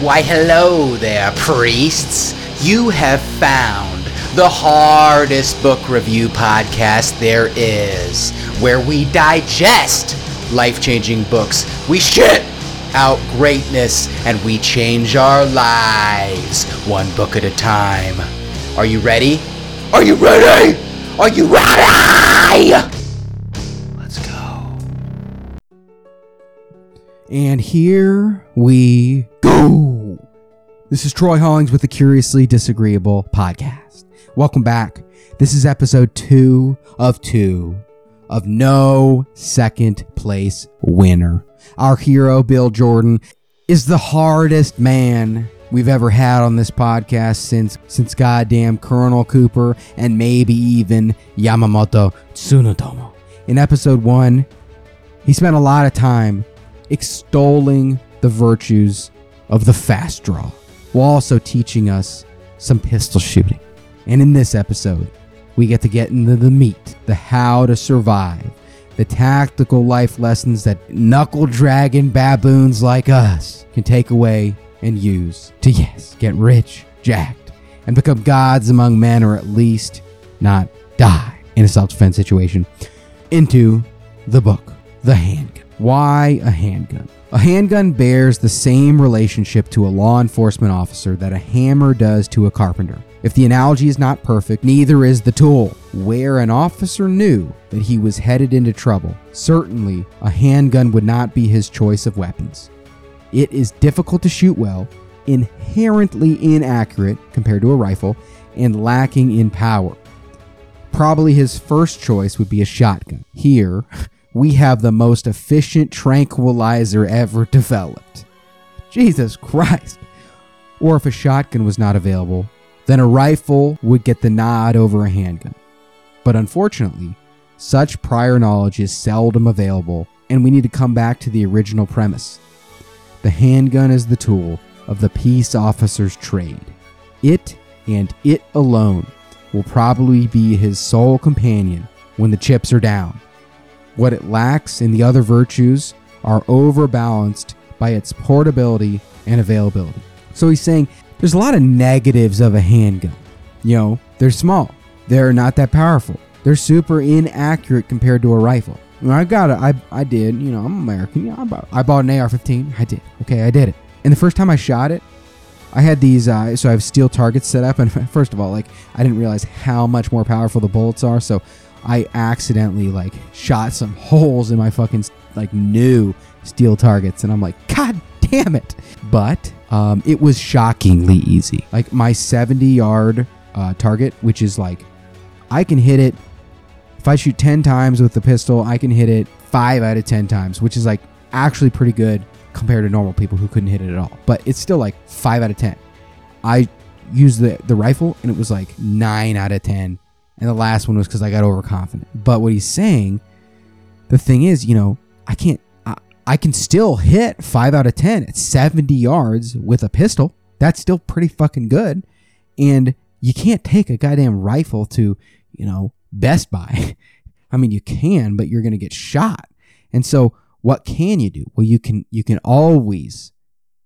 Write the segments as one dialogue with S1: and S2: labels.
S1: Why, hello there, priests. You have found the hardest book review podcast there is, where we digest life changing books. We shit out greatness and we change our lives one book at a time. Are you ready? Are you ready? Are you ready?
S2: And here we go. This is Troy Hollings with the Curiously Disagreeable podcast. Welcome back. This is episode two of two of No Second Place Winner. Our hero, Bill Jordan, is the hardest man we've ever had on this podcast since since goddamn Colonel Cooper and maybe even Yamamoto Tsunetomo. In episode one, he spent a lot of time extolling the virtues of the fast draw while also teaching us some pistol shooting. And in this episode, we get to get into the meat, the how to survive, the tactical life lessons that knuckle dragon baboons like us can take away and use to, yes, get rich, jacked, and become gods among men, or at least not die in a self defense situation. Into the book, The Handgun. Why a handgun? A handgun bears the same relationship to a law enforcement officer that a hammer does to a carpenter. If the analogy is not perfect, neither is the tool. Where an officer knew that he was headed into trouble, certainly a handgun would not be his choice of weapons. It is difficult to shoot well, inherently inaccurate compared to a rifle, and lacking in power. Probably his first choice would be a shotgun. Here, we have the most efficient tranquilizer ever developed. Jesus Christ. Or if a shotgun was not available, then a rifle would get the nod over a handgun. But unfortunately, such prior knowledge is seldom available, and we need to come back to the original premise. The handgun is the tool of the peace officer's trade. It and it alone will probably be his sole companion when the chips are down. What it lacks in the other virtues are overbalanced by its portability and availability. So he's saying there's a lot of negatives of a handgun. You know, they're small, they're not that powerful, they're super inaccurate compared to a rifle. I got it. I, I did. You know, I'm American. I bought, I bought an AR-15. I did. Okay, I did it. And the first time I shot it, I had these. Uh, so I have steel targets set up, and first of all, like I didn't realize how much more powerful the bullets are. So I accidentally like shot some holes in my fucking like new steel targets, and I'm like, God damn it! But um, it was shockingly easy. Like my 70 yard uh, target, which is like I can hit it if I shoot 10 times with the pistol, I can hit it 5 out of 10 times, which is like actually pretty good compared to normal people who couldn't hit it at all. But it's still like 5 out of 10. I used the, the rifle and it was like 9 out of 10. And the last one was because I got overconfident. But what he's saying, the thing is, you know, I can't, I, I can still hit 5 out of 10 at 70 yards with a pistol. That's still pretty fucking good. And you can't take a goddamn rifle to, you know, Best Buy. I mean, you can, but you're going to get shot. And so, what can you do? Well, you can you can always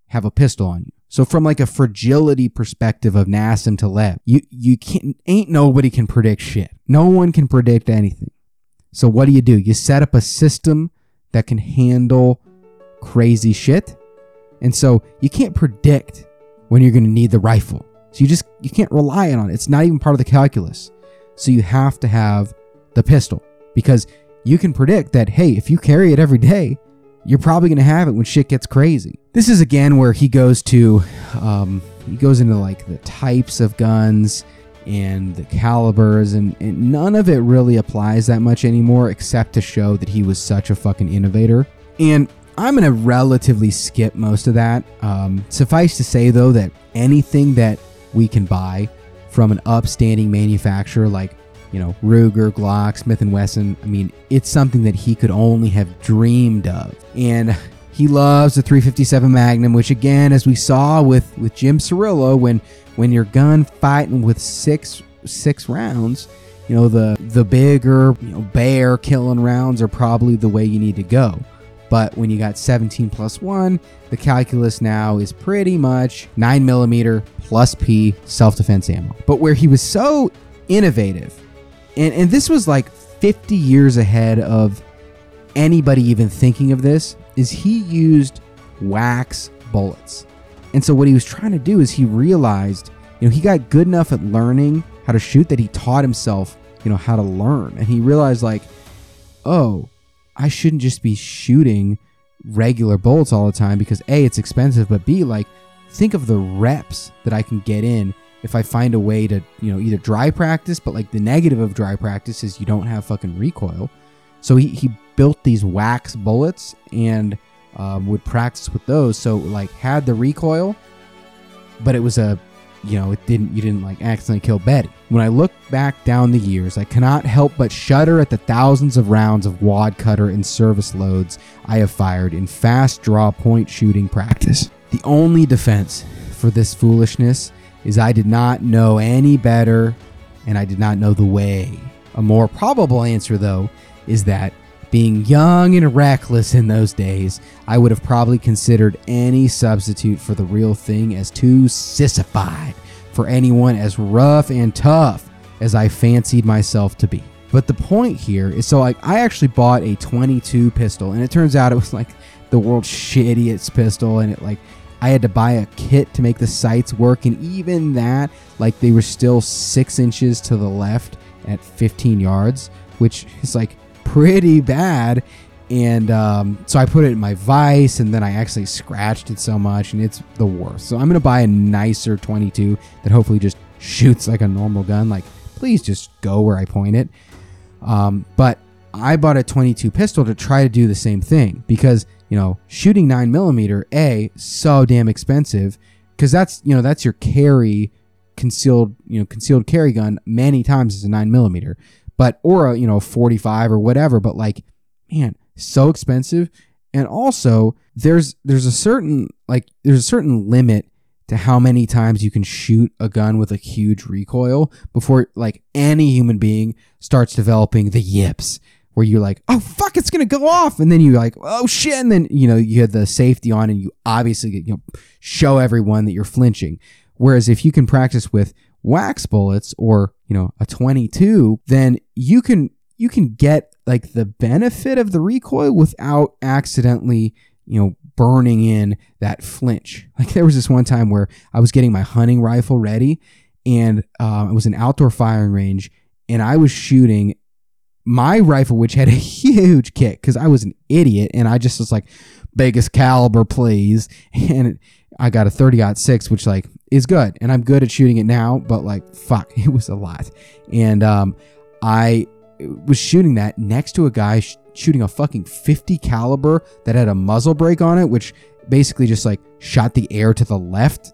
S2: have a pistol on you. So from like a fragility perspective of Nassim Taleb, you you can ain't nobody can predict shit. No one can predict anything. So what do you do? You set up a system that can handle crazy shit. And so you can't predict when you're going to need the rifle. So you just you can't rely on it. It's not even part of the calculus. So you have to have the pistol because you can predict that, hey, if you carry it every day, you're probably going to have it when shit gets crazy. This is again where he goes to, um, he goes into like the types of guns and the calibers, and, and none of it really applies that much anymore except to show that he was such a fucking innovator. And I'm going to relatively skip most of that. Um, suffice to say, though, that anything that we can buy from an upstanding manufacturer like you know Ruger, Glock, Smith and Wesson. I mean, it's something that he could only have dreamed of, and he loves the 357 Magnum, which again, as we saw with with Jim Cirillo, when when you're gun fighting with six six rounds, you know the the bigger you know bear killing rounds are probably the way you need to go. But when you got 17 plus 1, the calculus now is pretty much 9 millimeter plus P self defense ammo. But where he was so innovative, and, and this was like 50 years ahead of anybody even thinking of this, is he used wax bullets. And so what he was trying to do is he realized, you know, he got good enough at learning how to shoot that he taught himself, you know, how to learn. And he realized like, oh, I shouldn't just be shooting regular bullets all the time because A, it's expensive, but B, like, think of the reps that I can get in if I find a way to, you know, either dry practice, but like the negative of dry practice is you don't have fucking recoil. So he, he built these wax bullets and um, would practice with those. So like had the recoil, but it was a, you know, it didn't, you didn't like accidentally kill Betty. When I look back down the years, I cannot help but shudder at the thousands of rounds of wad cutter and service loads I have fired in fast draw point shooting practice. The only defense for this foolishness is I did not know any better and I did not know the way. A more probable answer, though, is that being young and reckless in those days, I would have probably considered any substitute for the real thing as too sissified for anyone as rough and tough as I fancied myself to be. But the point here is so like I actually bought a 22 pistol and it turns out it was like the world's shittiest pistol and it like I had to buy a kit to make the sights work and even that like they were still 6 inches to the left at 15 yards, which is like pretty bad. And um, so I put it in my vise, and then I actually scratched it so much, and it's the worst. So I'm gonna buy a nicer 22 that hopefully just shoots like a normal gun. Like, please just go where I point it. Um, but I bought a 22 pistol to try to do the same thing because you know shooting nine millimeter, a so damn expensive because that's you know that's your carry concealed you know concealed carry gun many times as a nine millimeter. But or a you know 45 or whatever but like man so expensive. And also there's there's a certain like there's a certain limit to how many times you can shoot a gun with a huge recoil before like any human being starts developing the yips where you're like oh fuck it's gonna go off. And then you're like oh shit. And then you know you have the safety on and you obviously you know show everyone that you're flinching. Whereas if you can practice with wax bullets or you know a 22 then you can you can get like the benefit of the recoil without accidentally you know burning in that flinch. Like there was this one time where i was getting my hunting rifle ready and um, it was an outdoor firing range and i was shooting my rifle which had a huge kick because i was an idiot and i just was like biggest caliber please and i got a 30 6 which like is good and I'm good at shooting it now, but like fuck, it was a lot. And um I was shooting that next to a guy sh- shooting a fucking 50 caliber that had a muzzle brake on it which basically just like shot the air to the left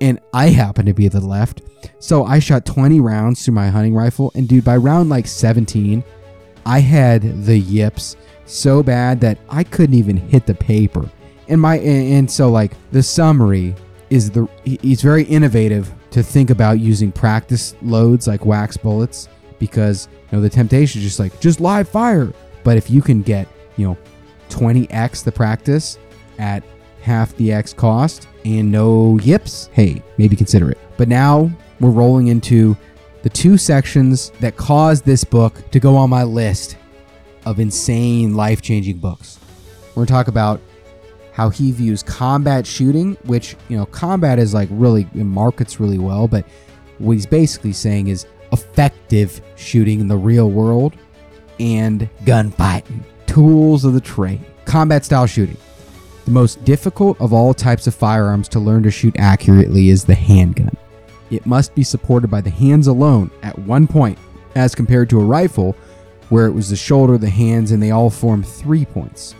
S2: and I happened to be the left. So I shot 20 rounds through my hunting rifle and dude by round like 17 I had the yips so bad that I couldn't even hit the paper. And my and, and so like the summary is the he's very innovative to think about using practice loads like wax bullets because you know the temptation is just like just live fire but if you can get you know 20x the practice at half the x cost and no yips. Hey maybe consider it but now we're rolling into the two sections that caused this book to go on my list of insane life-changing books. We're going to talk about how he views combat shooting, which, you know, combat is like really, markets really well, but what he's basically saying is effective shooting in the real world and gunfighting, tools of the trade, combat style shooting. The most difficult of all types of firearms to learn to shoot accurately is the handgun. It must be supported by the hands alone at one point, as compared to a rifle, where it was the shoulder, the hands, and they all form three points.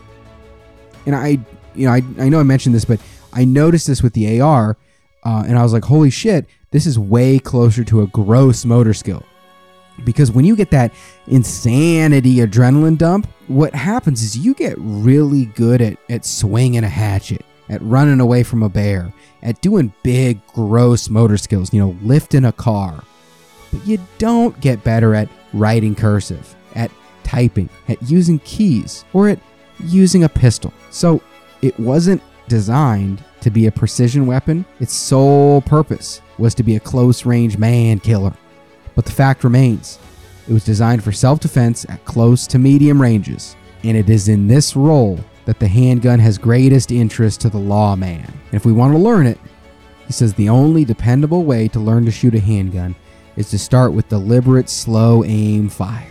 S2: And I you know, I, I know I mentioned this, but I noticed this with the AR, uh, and I was like, holy shit, this is way closer to a gross motor skill. Because when you get that insanity adrenaline dump, what happens is you get really good at, at swinging a hatchet, at running away from a bear, at doing big, gross motor skills, you know, lifting a car. But you don't get better at writing cursive, at typing, at using keys, or at using a pistol. So it wasn't designed to be a precision weapon. Its sole purpose was to be a close range man killer. But the fact remains, it was designed for self defense at close to medium ranges, and it is in this role that the handgun has greatest interest to the lawman. And if we want to learn it, he says the only dependable way to learn to shoot a handgun is to start with deliberate, slow aim fire.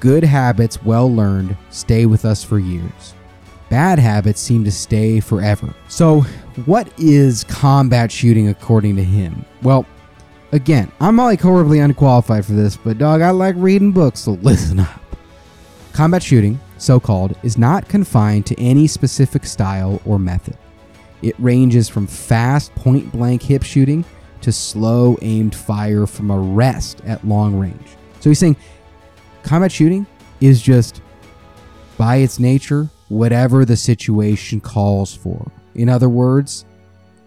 S2: Good habits, well learned, stay with us for years. Bad habits seem to stay forever. So, what is combat shooting according to him? Well, again, I'm like horribly unqualified for this, but dog, I like reading books, so listen up. Combat shooting, so called, is not confined to any specific style or method. It ranges from fast point blank hip shooting to slow aimed fire from a rest at long range. So he's saying combat shooting is just by its nature whatever the situation calls for. In other words,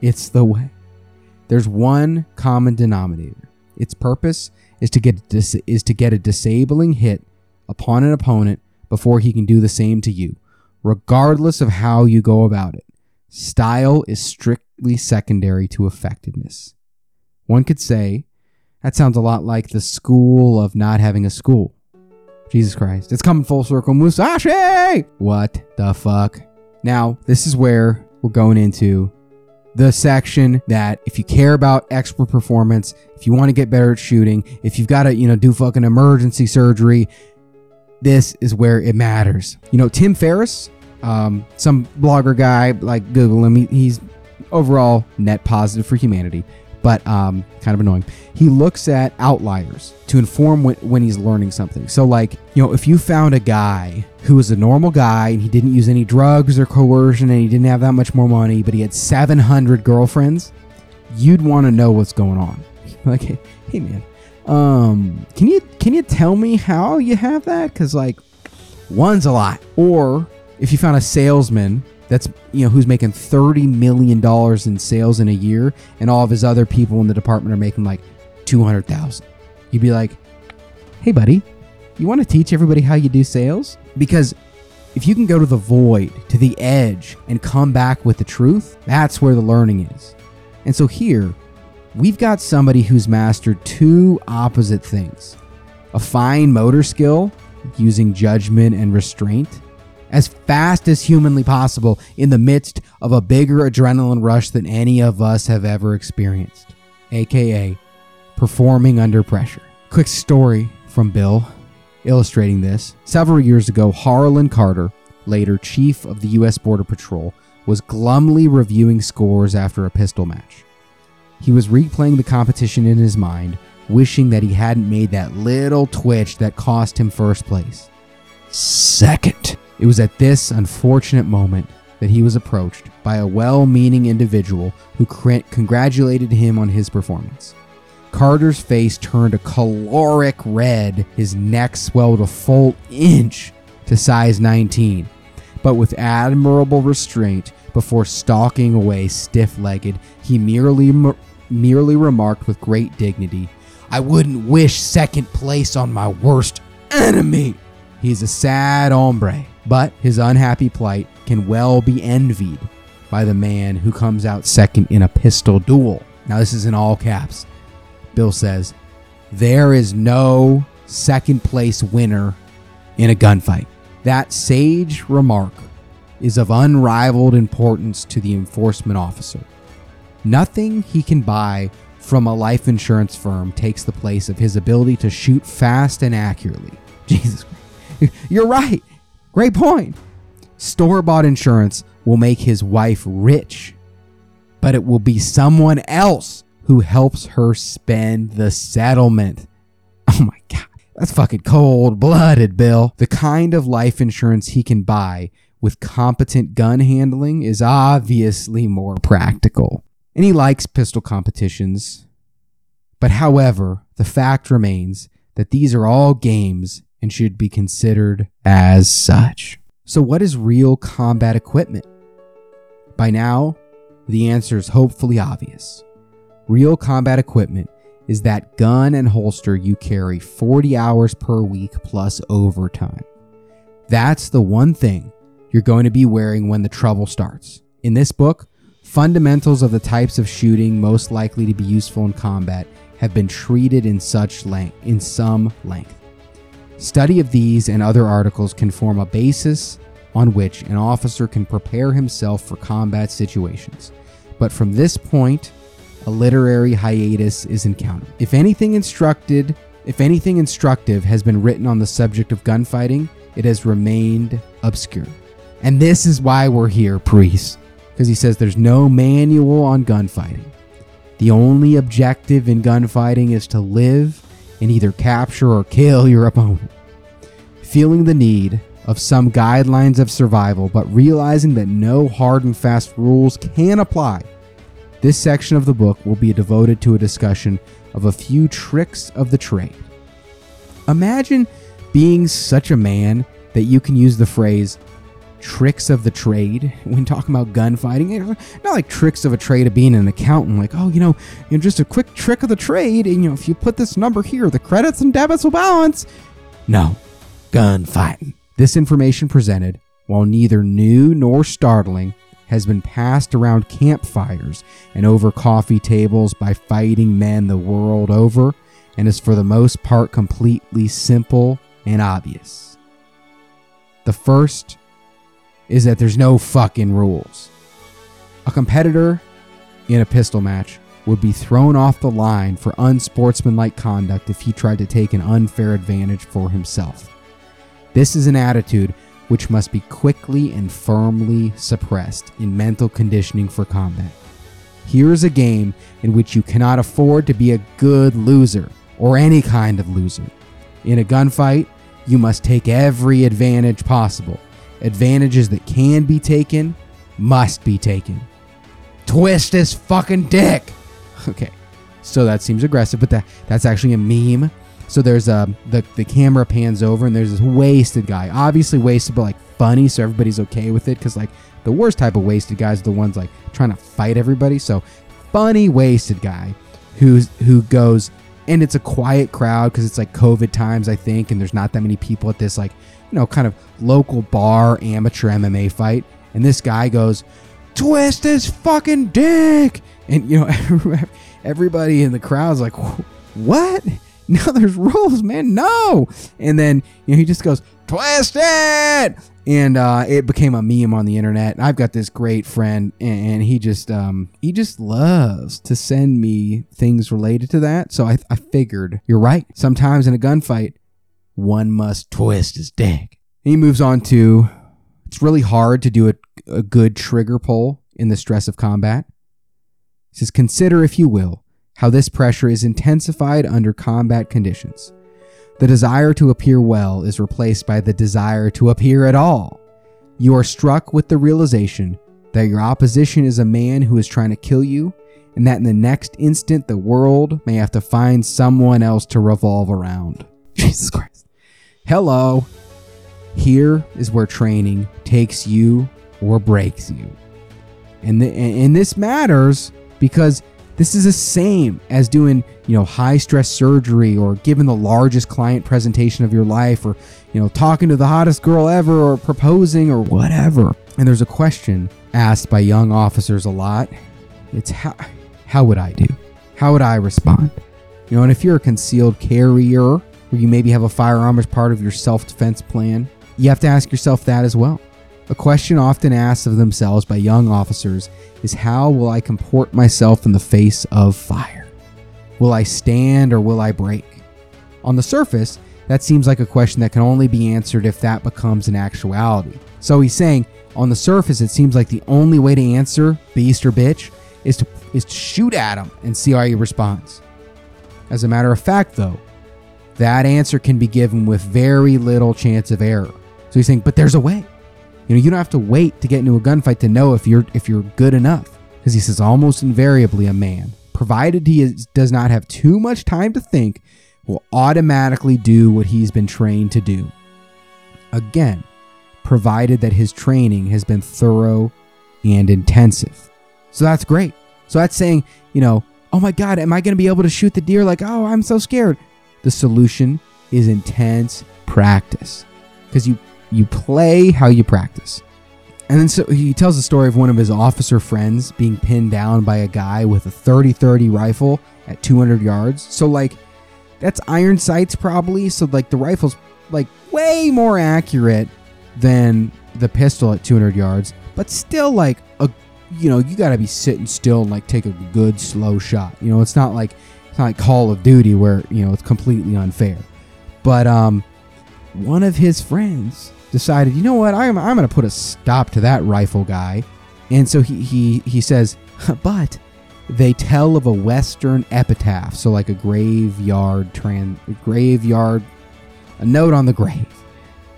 S2: it's the way. There's one common denominator. Its purpose is to get dis- is to get a disabling hit upon an opponent before he can do the same to you, regardless of how you go about it. Style is strictly secondary to effectiveness. One could say that sounds a lot like the school of not having a school. Jesus Christ. It's coming full circle. Musashi! What the fuck? Now, this is where we're going into the section that if you care about expert performance, if you want to get better at shooting, if you've got to, you know, do fucking emergency surgery, this is where it matters. You know, Tim Ferriss, um, some blogger guy, like Google him, he, he's overall net positive for humanity but um, kind of annoying. He looks at outliers to inform when, when he's learning something. So, like, you know, if you found a guy who was a normal guy and he didn't use any drugs or coercion and he didn't have that much more money, but he had 700 girlfriends, you'd want to know what's going on. Like, hey, man, um, can you can you tell me how you have that? Because like, one's a lot. Or if you found a salesman that's you know who's making 30 million dollars in sales in a year and all of his other people in the department are making like 200,000 you'd be like hey buddy you want to teach everybody how you do sales? Because if you can go to the void to the edge and come back with the truth that's where the learning is. And so here we've got somebody who's mastered two opposite things a fine motor skill using judgment and restraint as fast as humanly possible in the midst of a bigger adrenaline rush than any of us have ever experienced, aka performing under pressure. Quick story from Bill illustrating this. Several years ago, Harlon Carter, later chief of the U.S. Border Patrol, was glumly reviewing scores after a pistol match. He was replaying the competition in his mind, wishing that he hadn't made that little twitch that cost him first place. Second. It was at this unfortunate moment that he was approached by a well meaning individual who congratulated him on his performance. Carter's face turned a caloric red, his neck swelled a full inch to size 19, but with admirable restraint, before stalking away stiff legged, he merely, merely remarked with great dignity, I wouldn't wish second place on my worst enemy. He's a sad hombre but his unhappy plight can well be envied by the man who comes out second in a pistol duel. Now, this is in all caps. Bill says, There is no second place winner in a gunfight. That sage remark is of unrivaled importance to the enforcement officer. Nothing he can buy from a life insurance firm takes the place of his ability to shoot fast and accurately. Jesus, you're right. Great point. Store bought insurance will make his wife rich, but it will be someone else who helps her spend the settlement. Oh my God. That's fucking cold blooded, Bill. The kind of life insurance he can buy with competent gun handling is obviously more practical. And he likes pistol competitions. But however, the fact remains that these are all games and should be considered as such. So, what is real combat equipment? By now, the answer is hopefully obvious. Real combat equipment is that gun and holster you carry 40 hours per week plus overtime. That's the one thing you're going to be wearing when the trouble starts. In this book, fundamentals of the types of shooting most likely to be useful in combat have been treated in such length in some length. Study of these and other articles can form a basis on which an officer can prepare himself for combat situations. But from this point, a literary hiatus is encountered. If anything instructed, if anything instructive has been written on the subject of gunfighting, it has remained obscure. And this is why we're here, priest, because he says there's no manual on gunfighting. The only objective in gunfighting is to live and either capture or kill your opponent. Feeling the need of some guidelines of survival, but realizing that no hard and fast rules can apply this section of the book will be devoted to a discussion of a few tricks of the trade. Imagine being such a man that you can use the phrase tricks of the trade when talking about gunfighting. Not like tricks of a trade of being an accountant, like, oh, you know, you know, just a quick trick of the trade, and you know, if you put this number here, the credits and debits will balance. No, gunfighting. This information presented, while neither new nor startling, has been passed around campfires and over coffee tables by fighting men the world over and is for the most part completely simple and obvious. The first is that there's no fucking rules. A competitor in a pistol match would be thrown off the line for unsportsmanlike conduct if he tried to take an unfair advantage for himself. This is an attitude which must be quickly and firmly suppressed in mental conditioning for combat. Here is a game in which you cannot afford to be a good loser or any kind of loser. In a gunfight, you must take every advantage possible. Advantages that can be taken must be taken. Twist his fucking dick. Okay, so that seems aggressive, but that, that's actually a meme so there's a um, the the camera pans over and there's this wasted guy, obviously wasted, but like funny, so everybody's okay with it. Cause like the worst type of wasted guys are the ones like trying to fight everybody. So funny wasted guy who's who goes and it's a quiet crowd because it's like COVID times, I think, and there's not that many people at this like you know kind of local bar amateur MMA fight. And this guy goes, twist his fucking dick, and you know everybody in the crowd's like, what? no, there's rules, man. No. And then you know he just goes twist it, and uh, it became a meme on the internet. I've got this great friend, and he just um, he just loves to send me things related to that. So I, I figured you're right. Sometimes in a gunfight, one must twist his dick. He moves on to it's really hard to do a, a good trigger pull in the stress of combat. He says, consider, if you will, how this pressure is intensified under combat conditions. The desire to appear well is replaced by the desire to appear at all. You are struck with the realization that your opposition is a man who is trying to kill you, and that in the next instant the world may have to find someone else to revolve around. Jesus Christ. Hello. Here is where training takes you or breaks you. And, the, and this matters because this is the same as doing, you know, high stress surgery or giving the largest client presentation of your life or, you know, talking to the hottest girl ever or proposing or whatever. And there's a question asked by young officers a lot. It's how how would I do? How would I respond? You know, and if you're a concealed carrier or you maybe have a firearm as part of your self-defense plan, you have to ask yourself that as well. A question often asked of themselves by young officers is how will I comport myself in the face of fire? Will I stand or will I break? On the surface, that seems like a question that can only be answered if that becomes an actuality. So he's saying, on the surface, it seems like the only way to answer beast or bitch is to is to shoot at him and see how he responds. As a matter of fact, though, that answer can be given with very little chance of error. So he's saying, but there's a way. You know, you don't have to wait to get into a gunfight to know if you're if you're good enough. Because he says almost invariably a man, provided he is, does not have too much time to think, will automatically do what he's been trained to do. Again, provided that his training has been thorough and intensive. So that's great. So that's saying, you know, oh my God, am I going to be able to shoot the deer? Like, oh, I'm so scared. The solution is intense practice because you you play how you practice. And then so he tells the story of one of his officer friends being pinned down by a guy with a 30-30 rifle at 200 yards. So like that's iron sights probably. So like the rifle's like way more accurate than the pistol at 200 yards, but still like a you know, you got to be sitting still and like take a good slow shot. You know, it's not like it's not like Call of Duty where, you know, it's completely unfair. But um one of his friends decided, you know what, I'm, I'm going to put a stop to that rifle guy. And so he, he, he says, but they tell of a Western epitaph. So like a graveyard, trans, graveyard, a note on the grave.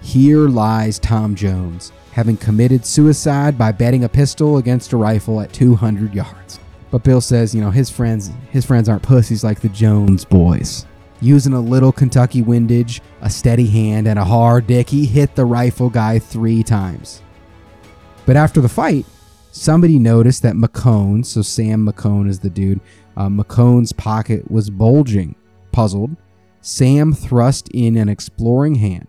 S2: Here lies Tom Jones, having committed suicide by betting a pistol against a rifle at 200 yards. But Bill says, you know, his friends, his friends aren't pussies like the Jones boys. Using a little Kentucky windage, a steady hand, and a hard dick, he hit the rifle guy three times. But after the fight, somebody noticed that McCone, so Sam McCone is the dude, uh, McCone's pocket was bulging. Puzzled, Sam thrust in an exploring hand.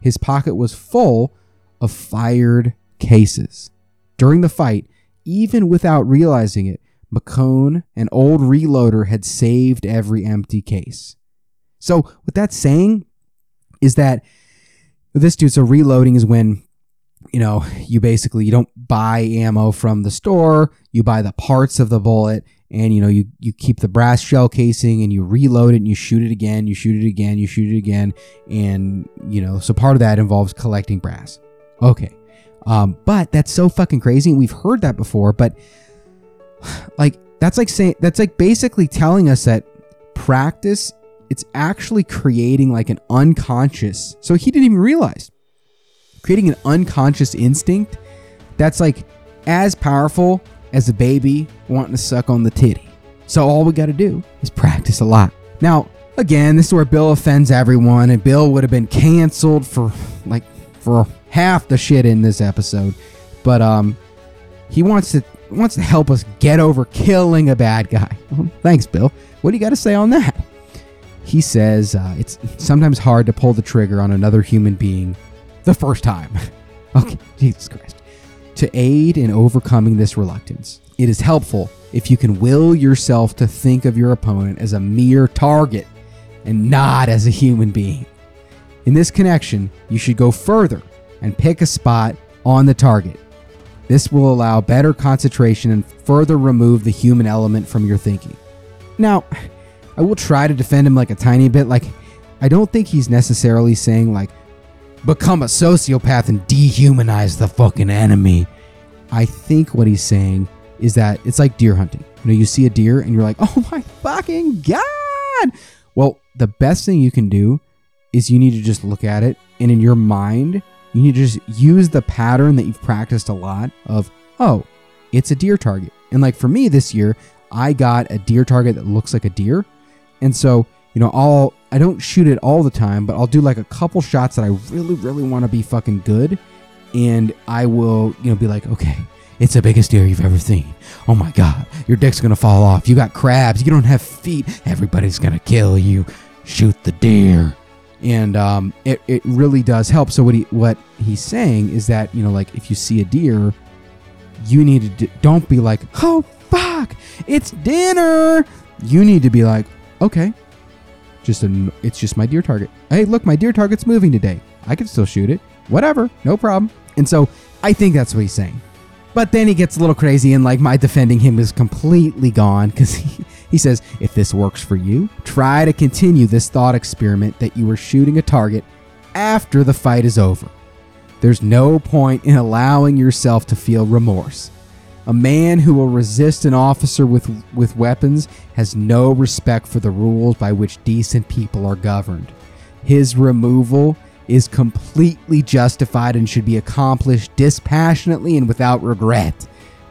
S2: His pocket was full of fired cases. During the fight, even without realizing it, McCone, an old reloader, had saved every empty case. So what that's saying is that this dude, so reloading is when you know you basically you don't buy ammo from the store, you buy the parts of the bullet, and you know you you keep the brass shell casing and you reload it and you shoot it again, you shoot it again, you shoot it again, and you know so part of that involves collecting brass. Okay. Um, but that's so fucking crazy. And we've heard that before, but like that's like saying that's like basically telling us that practice it's actually creating like an unconscious. So he didn't even realize creating an unconscious instinct that's like as powerful as a baby wanting to suck on the titty. So all we got to do is practice a lot. Now, again, this is where Bill offends everyone, and Bill would have been canceled for like for half the shit in this episode. But um, he wants to wants to help us get over killing a bad guy. Well, thanks, Bill. What do you got to say on that? He says uh, it's sometimes hard to pull the trigger on another human being the first time. okay, Jesus Christ. To aid in overcoming this reluctance, it is helpful if you can will yourself to think of your opponent as a mere target and not as a human being. In this connection, you should go further and pick a spot on the target. This will allow better concentration and further remove the human element from your thinking. Now, I will try to defend him like a tiny bit. Like, I don't think he's necessarily saying, like, become a sociopath and dehumanize the fucking enemy. I think what he's saying is that it's like deer hunting. You know, you see a deer and you're like, oh my fucking God. Well, the best thing you can do is you need to just look at it and in your mind, you need to just use the pattern that you've practiced a lot of, oh, it's a deer target. And like for me this year, I got a deer target that looks like a deer. And so, you know, I'll I don't shoot it all the time, but I'll do like a couple shots that I really, really want to be fucking good. And I will, you know, be like, okay, it's the biggest deer you've ever seen. Oh my God, your dick's gonna fall off. You got crabs. You don't have feet. Everybody's gonna kill you. Shoot the deer. And um, it, it really does help. So what he what he's saying is that you know like if you see a deer, you need to d- don't be like oh fuck it's dinner. You need to be like okay, just it's just my deer target. Hey look my deer target's moving today. I can still shoot it. Whatever, no problem. And so I think that's what he's saying. But then he gets a little crazy, and like my defending him is completely gone because he, he says, if this works for you, try to continue this thought experiment that you were shooting a target after the fight is over. There's no point in allowing yourself to feel remorse. A man who will resist an officer with, with weapons has no respect for the rules by which decent people are governed. His removal is completely justified and should be accomplished dispassionately and without regret.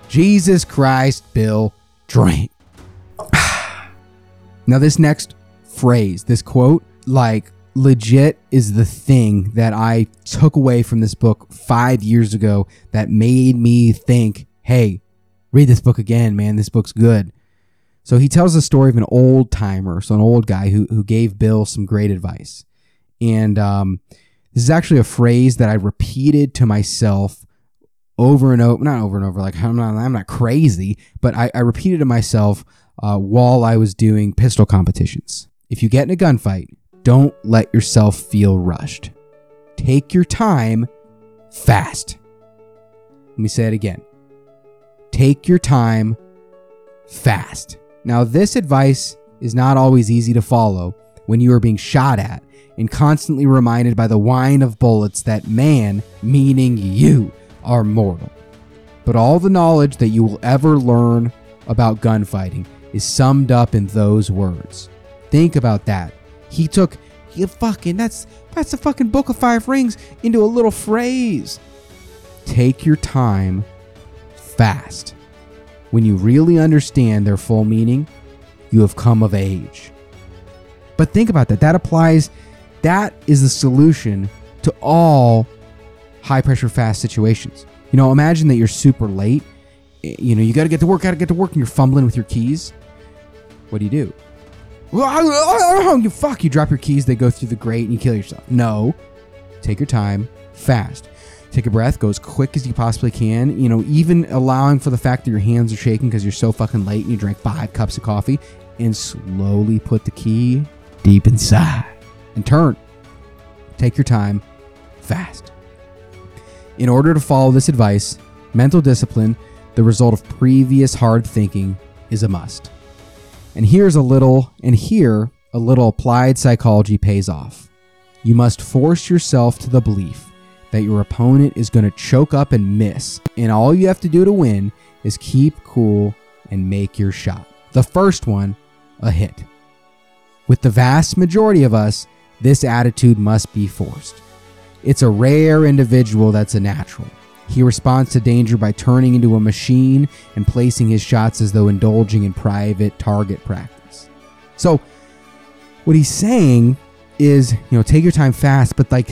S2: Jesus Christ, Bill, drink. now, this next phrase, this quote, like legit is the thing that I took away from this book five years ago that made me think, hey, read this book again, man. This book's good. So he tells the story of an old timer, so an old guy who, who gave Bill some great advice. And um, this is actually a phrase that I repeated to myself over and over, not over and over. Like I'm not, I'm not crazy, but I, I repeated to myself uh, while I was doing pistol competitions. If you get in a gunfight, don't let yourself feel rushed. Take your time, fast. Let me say it again. Take your time, fast. Now, this advice is not always easy to follow when you are being shot at and constantly reminded by the whine of bullets that man, meaning you, are mortal. But all the knowledge that you will ever learn about gunfighting is summed up in those words. Think about that. He took he fucking that's that's the fucking book of five rings into a little phrase. Take your time fast. When you really understand their full meaning, you have come of age. But think about that. That applies that is the solution to all high pressure fast situations. You know, imagine that you're super late. You know, you got to get to work, got to get to work, and you're fumbling with your keys. What do you do? You fuck, you drop your keys, they go through the grate, and you kill yourself. No. Take your time, fast. Take a breath, go as quick as you possibly can. You know, even allowing for the fact that your hands are shaking because you're so fucking late and you drank five cups of coffee, and slowly put the key deep inside and turn. Take your time, fast. In order to follow this advice, mental discipline, the result of previous hard thinking, is a must. And here's a little, and here, a little applied psychology pays off. You must force yourself to the belief that your opponent is going to choke up and miss, and all you have to do to win is keep cool and make your shot. The first one, a hit. With the vast majority of us, this attitude must be forced. It's a rare individual that's a natural. He responds to danger by turning into a machine and placing his shots as though indulging in private target practice. So, what he's saying is, you know, take your time fast, but like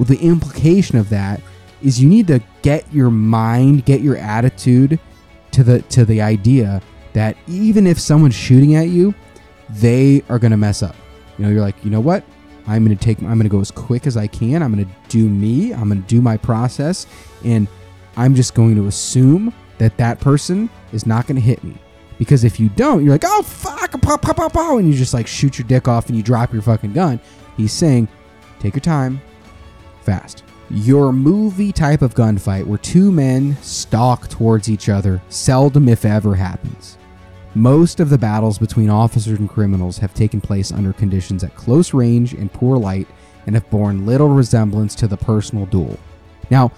S2: well, the implication of that is you need to get your mind, get your attitude to the to the idea that even if someone's shooting at you, they are going to mess up. You know, you're like, "You know what? I'm going to take, I'm going to go as quick as I can. I'm going to do me. I'm going to do my process. And I'm just going to assume that that person is not going to hit me. Because if you don't, you're like, oh, fuck, pop, pop, pop, pop, and you just like shoot your dick off and you drop your fucking gun. He's saying, take your time, fast. Your movie type of gunfight where two men stalk towards each other seldom, if ever, happens. Most of the battles between officers and criminals have taken place under conditions at close range and poor light and have borne little resemblance to the personal duel. Now,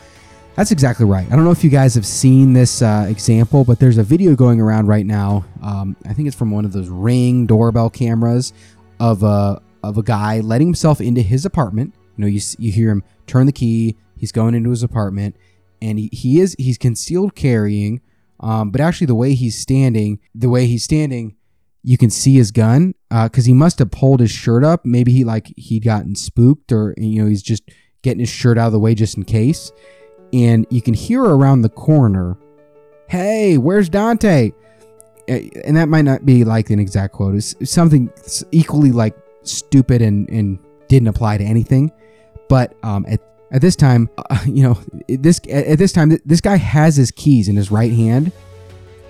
S2: that's exactly right. I don't know if you guys have seen this uh, example, but there's a video going around right now. Um, I think it's from one of those Ring doorbell cameras of a of a guy letting himself into his apartment. You know, you you hear him turn the key. He's going into his apartment, and he, he is he's concealed carrying um, but actually, the way he's standing, the way he's standing, you can see his gun because uh, he must have pulled his shirt up. Maybe he like he'd gotten spooked, or you know, he's just getting his shirt out of the way just in case. And you can hear around the corner, "Hey, where's Dante?" And that might not be like an exact quote. It's something equally like stupid and and didn't apply to anything. But um, at at this time, uh, you know, this at this time, this guy has his keys in his right hand,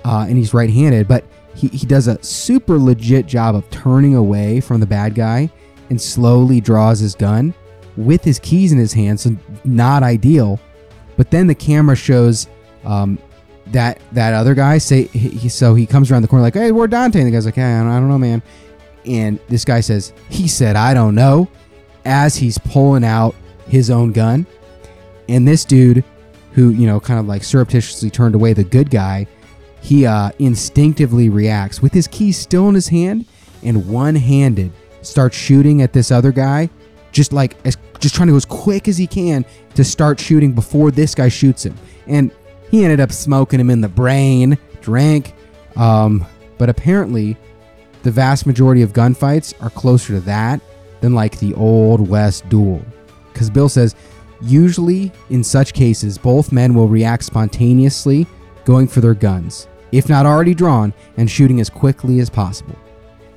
S2: uh, and he's right-handed, but he, he does a super legit job of turning away from the bad guy and slowly draws his gun with his keys in his hand. So not ideal. But then the camera shows um, that that other guy say he, so he comes around the corner like, "Hey, where Dante?" And the guy's like, "Hey, I don't know, man." And this guy says, "He said I don't know," as he's pulling out his own gun. And this dude, who, you know, kind of like surreptitiously turned away the good guy, he uh, instinctively reacts with his keys still in his hand and one handed starts shooting at this other guy, just like, as, just trying to go as quick as he can to start shooting before this guy shoots him. And he ended up smoking him in the brain, drank. Um, but apparently, the vast majority of gunfights are closer to that than like the old West duel. Because Bill says, usually in such cases, both men will react spontaneously, going for their guns, if not already drawn, and shooting as quickly as possible.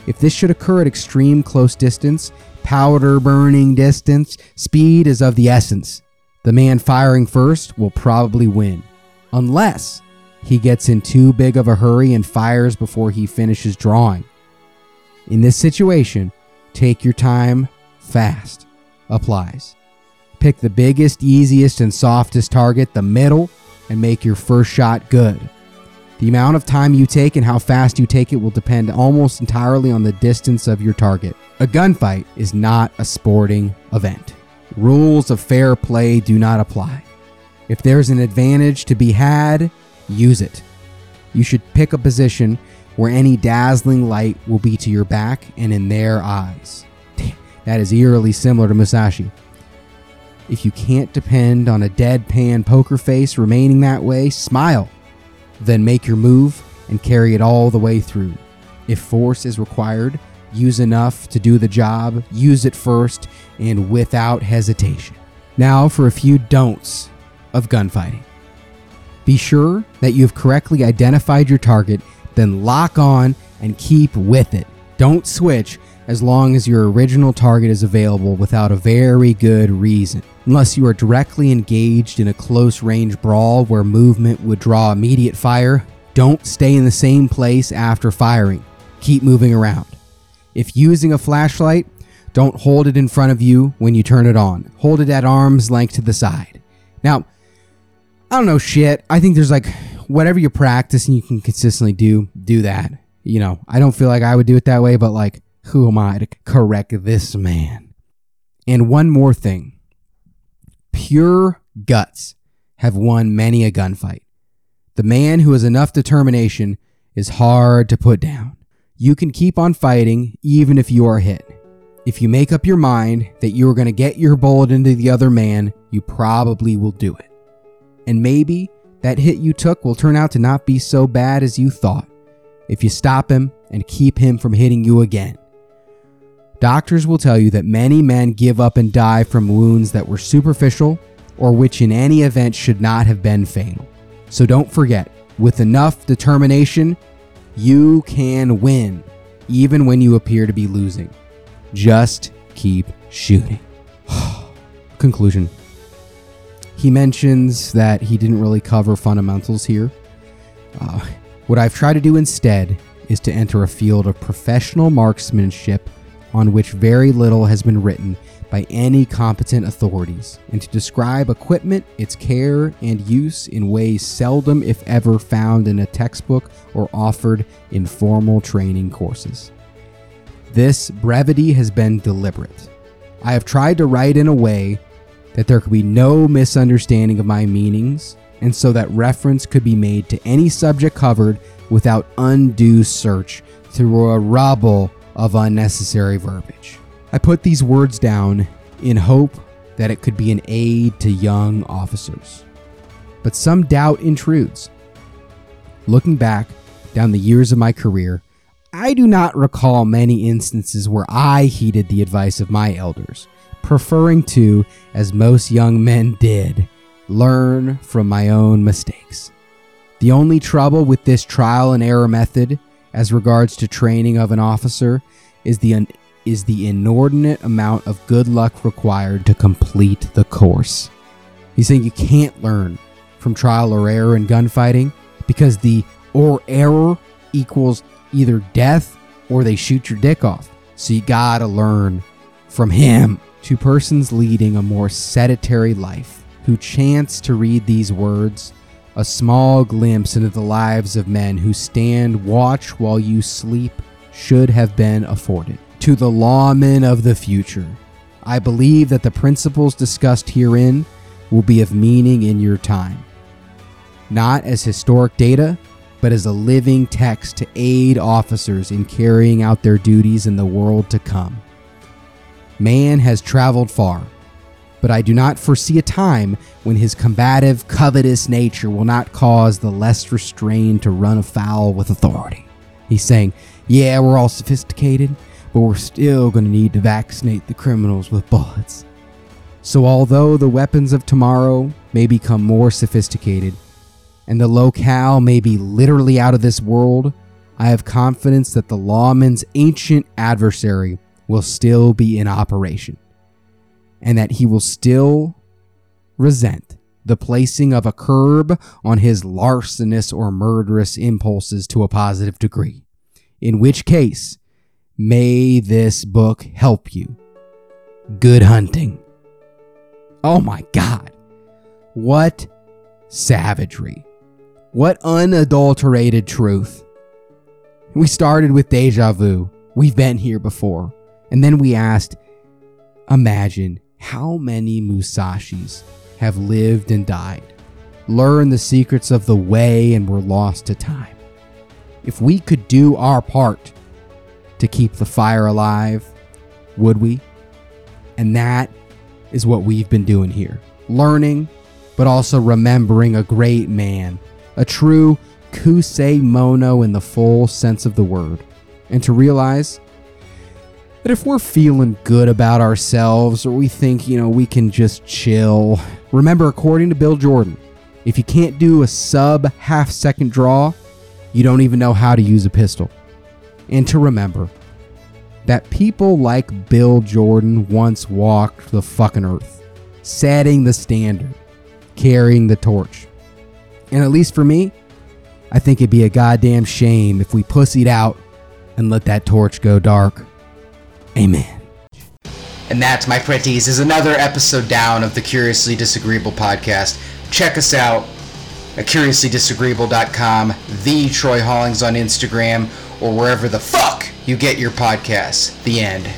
S2: If this should occur at extreme close distance, powder burning distance, speed is of the essence. The man firing first will probably win. unless he gets in too big of a hurry and fires before he finishes drawing. In this situation, take your time, fast applies. Pick the biggest, easiest, and softest target, the middle, and make your first shot good. The amount of time you take and how fast you take it will depend almost entirely on the distance of your target. A gunfight is not a sporting event. Rules of fair play do not apply. If there's an advantage to be had, use it. You should pick a position where any dazzling light will be to your back and in their eyes. That is eerily similar to Musashi. If you can't depend on a deadpan poker face remaining that way, smile. Then make your move and carry it all the way through. If force is required, use enough to do the job, use it first and without hesitation. Now for a few don'ts of gunfighting. Be sure that you have correctly identified your target, then lock on and keep with it. Don't switch as long as your original target is available without a very good reason. Unless you are directly engaged in a close range brawl where movement would draw immediate fire, don't stay in the same place after firing. Keep moving around. If using a flashlight, don't hold it in front of you when you turn it on. Hold it at arm's length to the side. Now, I don't know shit. I think there's like whatever you practice and you can consistently do, do that. You know, I don't feel like I would do it that way, but like, who am I to correct this man? And one more thing pure guts have won many a gunfight. The man who has enough determination is hard to put down. You can keep on fighting even if you are hit. If you make up your mind that you are going to get your bullet into the other man, you probably will do it. And maybe that hit you took will turn out to not be so bad as you thought if you stop him and keep him from hitting you again. Doctors will tell you that many men give up and die from wounds that were superficial or which in any event should not have been fatal. So don't forget, with enough determination, you can win, even when you appear to be losing. Just keep shooting. Conclusion. He mentions that he didn't really cover fundamentals here. Uh, what I've tried to do instead is to enter a field of professional marksmanship on which very little has been written by any competent authorities, and to describe equipment, its care, and use in ways seldom, if ever, found in a textbook or offered in formal training courses. This brevity has been deliberate. I have tried to write in a way that there could be no misunderstanding of my meanings, and so that reference could be made to any subject covered without undue search through a rubble of unnecessary verbiage. I put these words down in hope that it could be an aid to young officers. But some doubt intrudes. Looking back down the years of my career, I do not recall many instances where I heeded the advice of my elders, preferring to, as most young men did, learn from my own mistakes. The only trouble with this trial and error method as regards to training of an officer is the un- is the inordinate amount of good luck required to complete the course. He's saying you can't learn from trial or error in gunfighting because the or error equals either death or they shoot your dick off. So you gotta learn from him. To persons leading a more sedentary life who chance to read these words a small glimpse into the lives of men who stand watch while you sleep should have been afforded. To the lawmen of the future, I believe that the principles discussed herein will be of meaning in your time. Not as historic data, but as a living text to aid officers in carrying out their duties in the world to come. Man has traveled far but I do not foresee a time when his combative, covetous nature will not cause the less restrained to run afoul with authority. He's saying, Yeah, we're all sophisticated, but we're still going to need to vaccinate the criminals with bullets. So, although the weapons of tomorrow may become more sophisticated, and the locale may be literally out of this world, I have confidence that the lawman's ancient adversary will still be in operation and that he will still resent the placing of a curb on his larcenous or murderous impulses to a positive degree. In which case, may this book help you. Good hunting. Oh my God. What savagery. What unadulterated truth. We started with deja vu. We've been here before. And then we asked, imagine how many Musashis have lived and died, learned the secrets of the way, and were lost to time. If we could do our part to keep the fire alive, would we? And that is what we've been doing here learning, but also remembering a great man, a true kusemono in the full sense of the word, and to realize that if we're feeling good about ourselves or we think, you know, we can just chill, remember, according to Bill Jordan, if you can't do a sub half second draw, you don't even know how to use a pistol. And to remember that people like Bill Jordan once walked the fucking earth, setting the standard, carrying the torch. And at least for me, I think it'd be a goddamn shame if we pussied out and let that torch go dark. Amen.
S1: And that, my pretties, is another episode down of the Curiously Disagreeable podcast. Check us out at curiouslydisagreeable.com, the Troy Hollings on Instagram, or wherever the fuck you get your podcasts. The end.